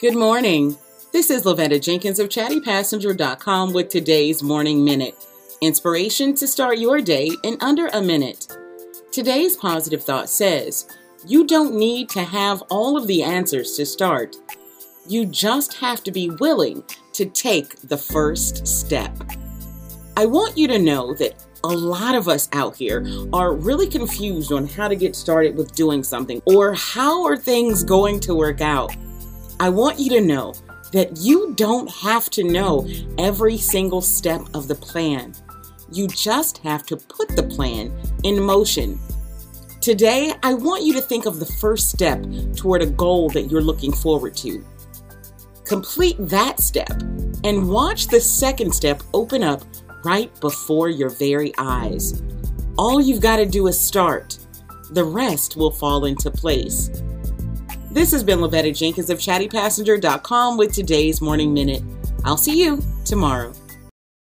Good morning. This is Lavetta Jenkins of chattypassenger.com with today's Morning Minute. Inspiration to start your day in under a minute. Today's positive thought says, You don't need to have all of the answers to start. You just have to be willing to take the first step. I want you to know that a lot of us out here are really confused on how to get started with doing something or how are things going to work out. I want you to know that you don't have to know every single step of the plan. You just have to put the plan in motion. Today, I want you to think of the first step toward a goal that you're looking forward to. Complete that step and watch the second step open up right before your very eyes. All you've got to do is start. The rest will fall into place. This has been Lavetta Jenkins of chattypassenger.com with today's Morning Minute. I'll see you tomorrow.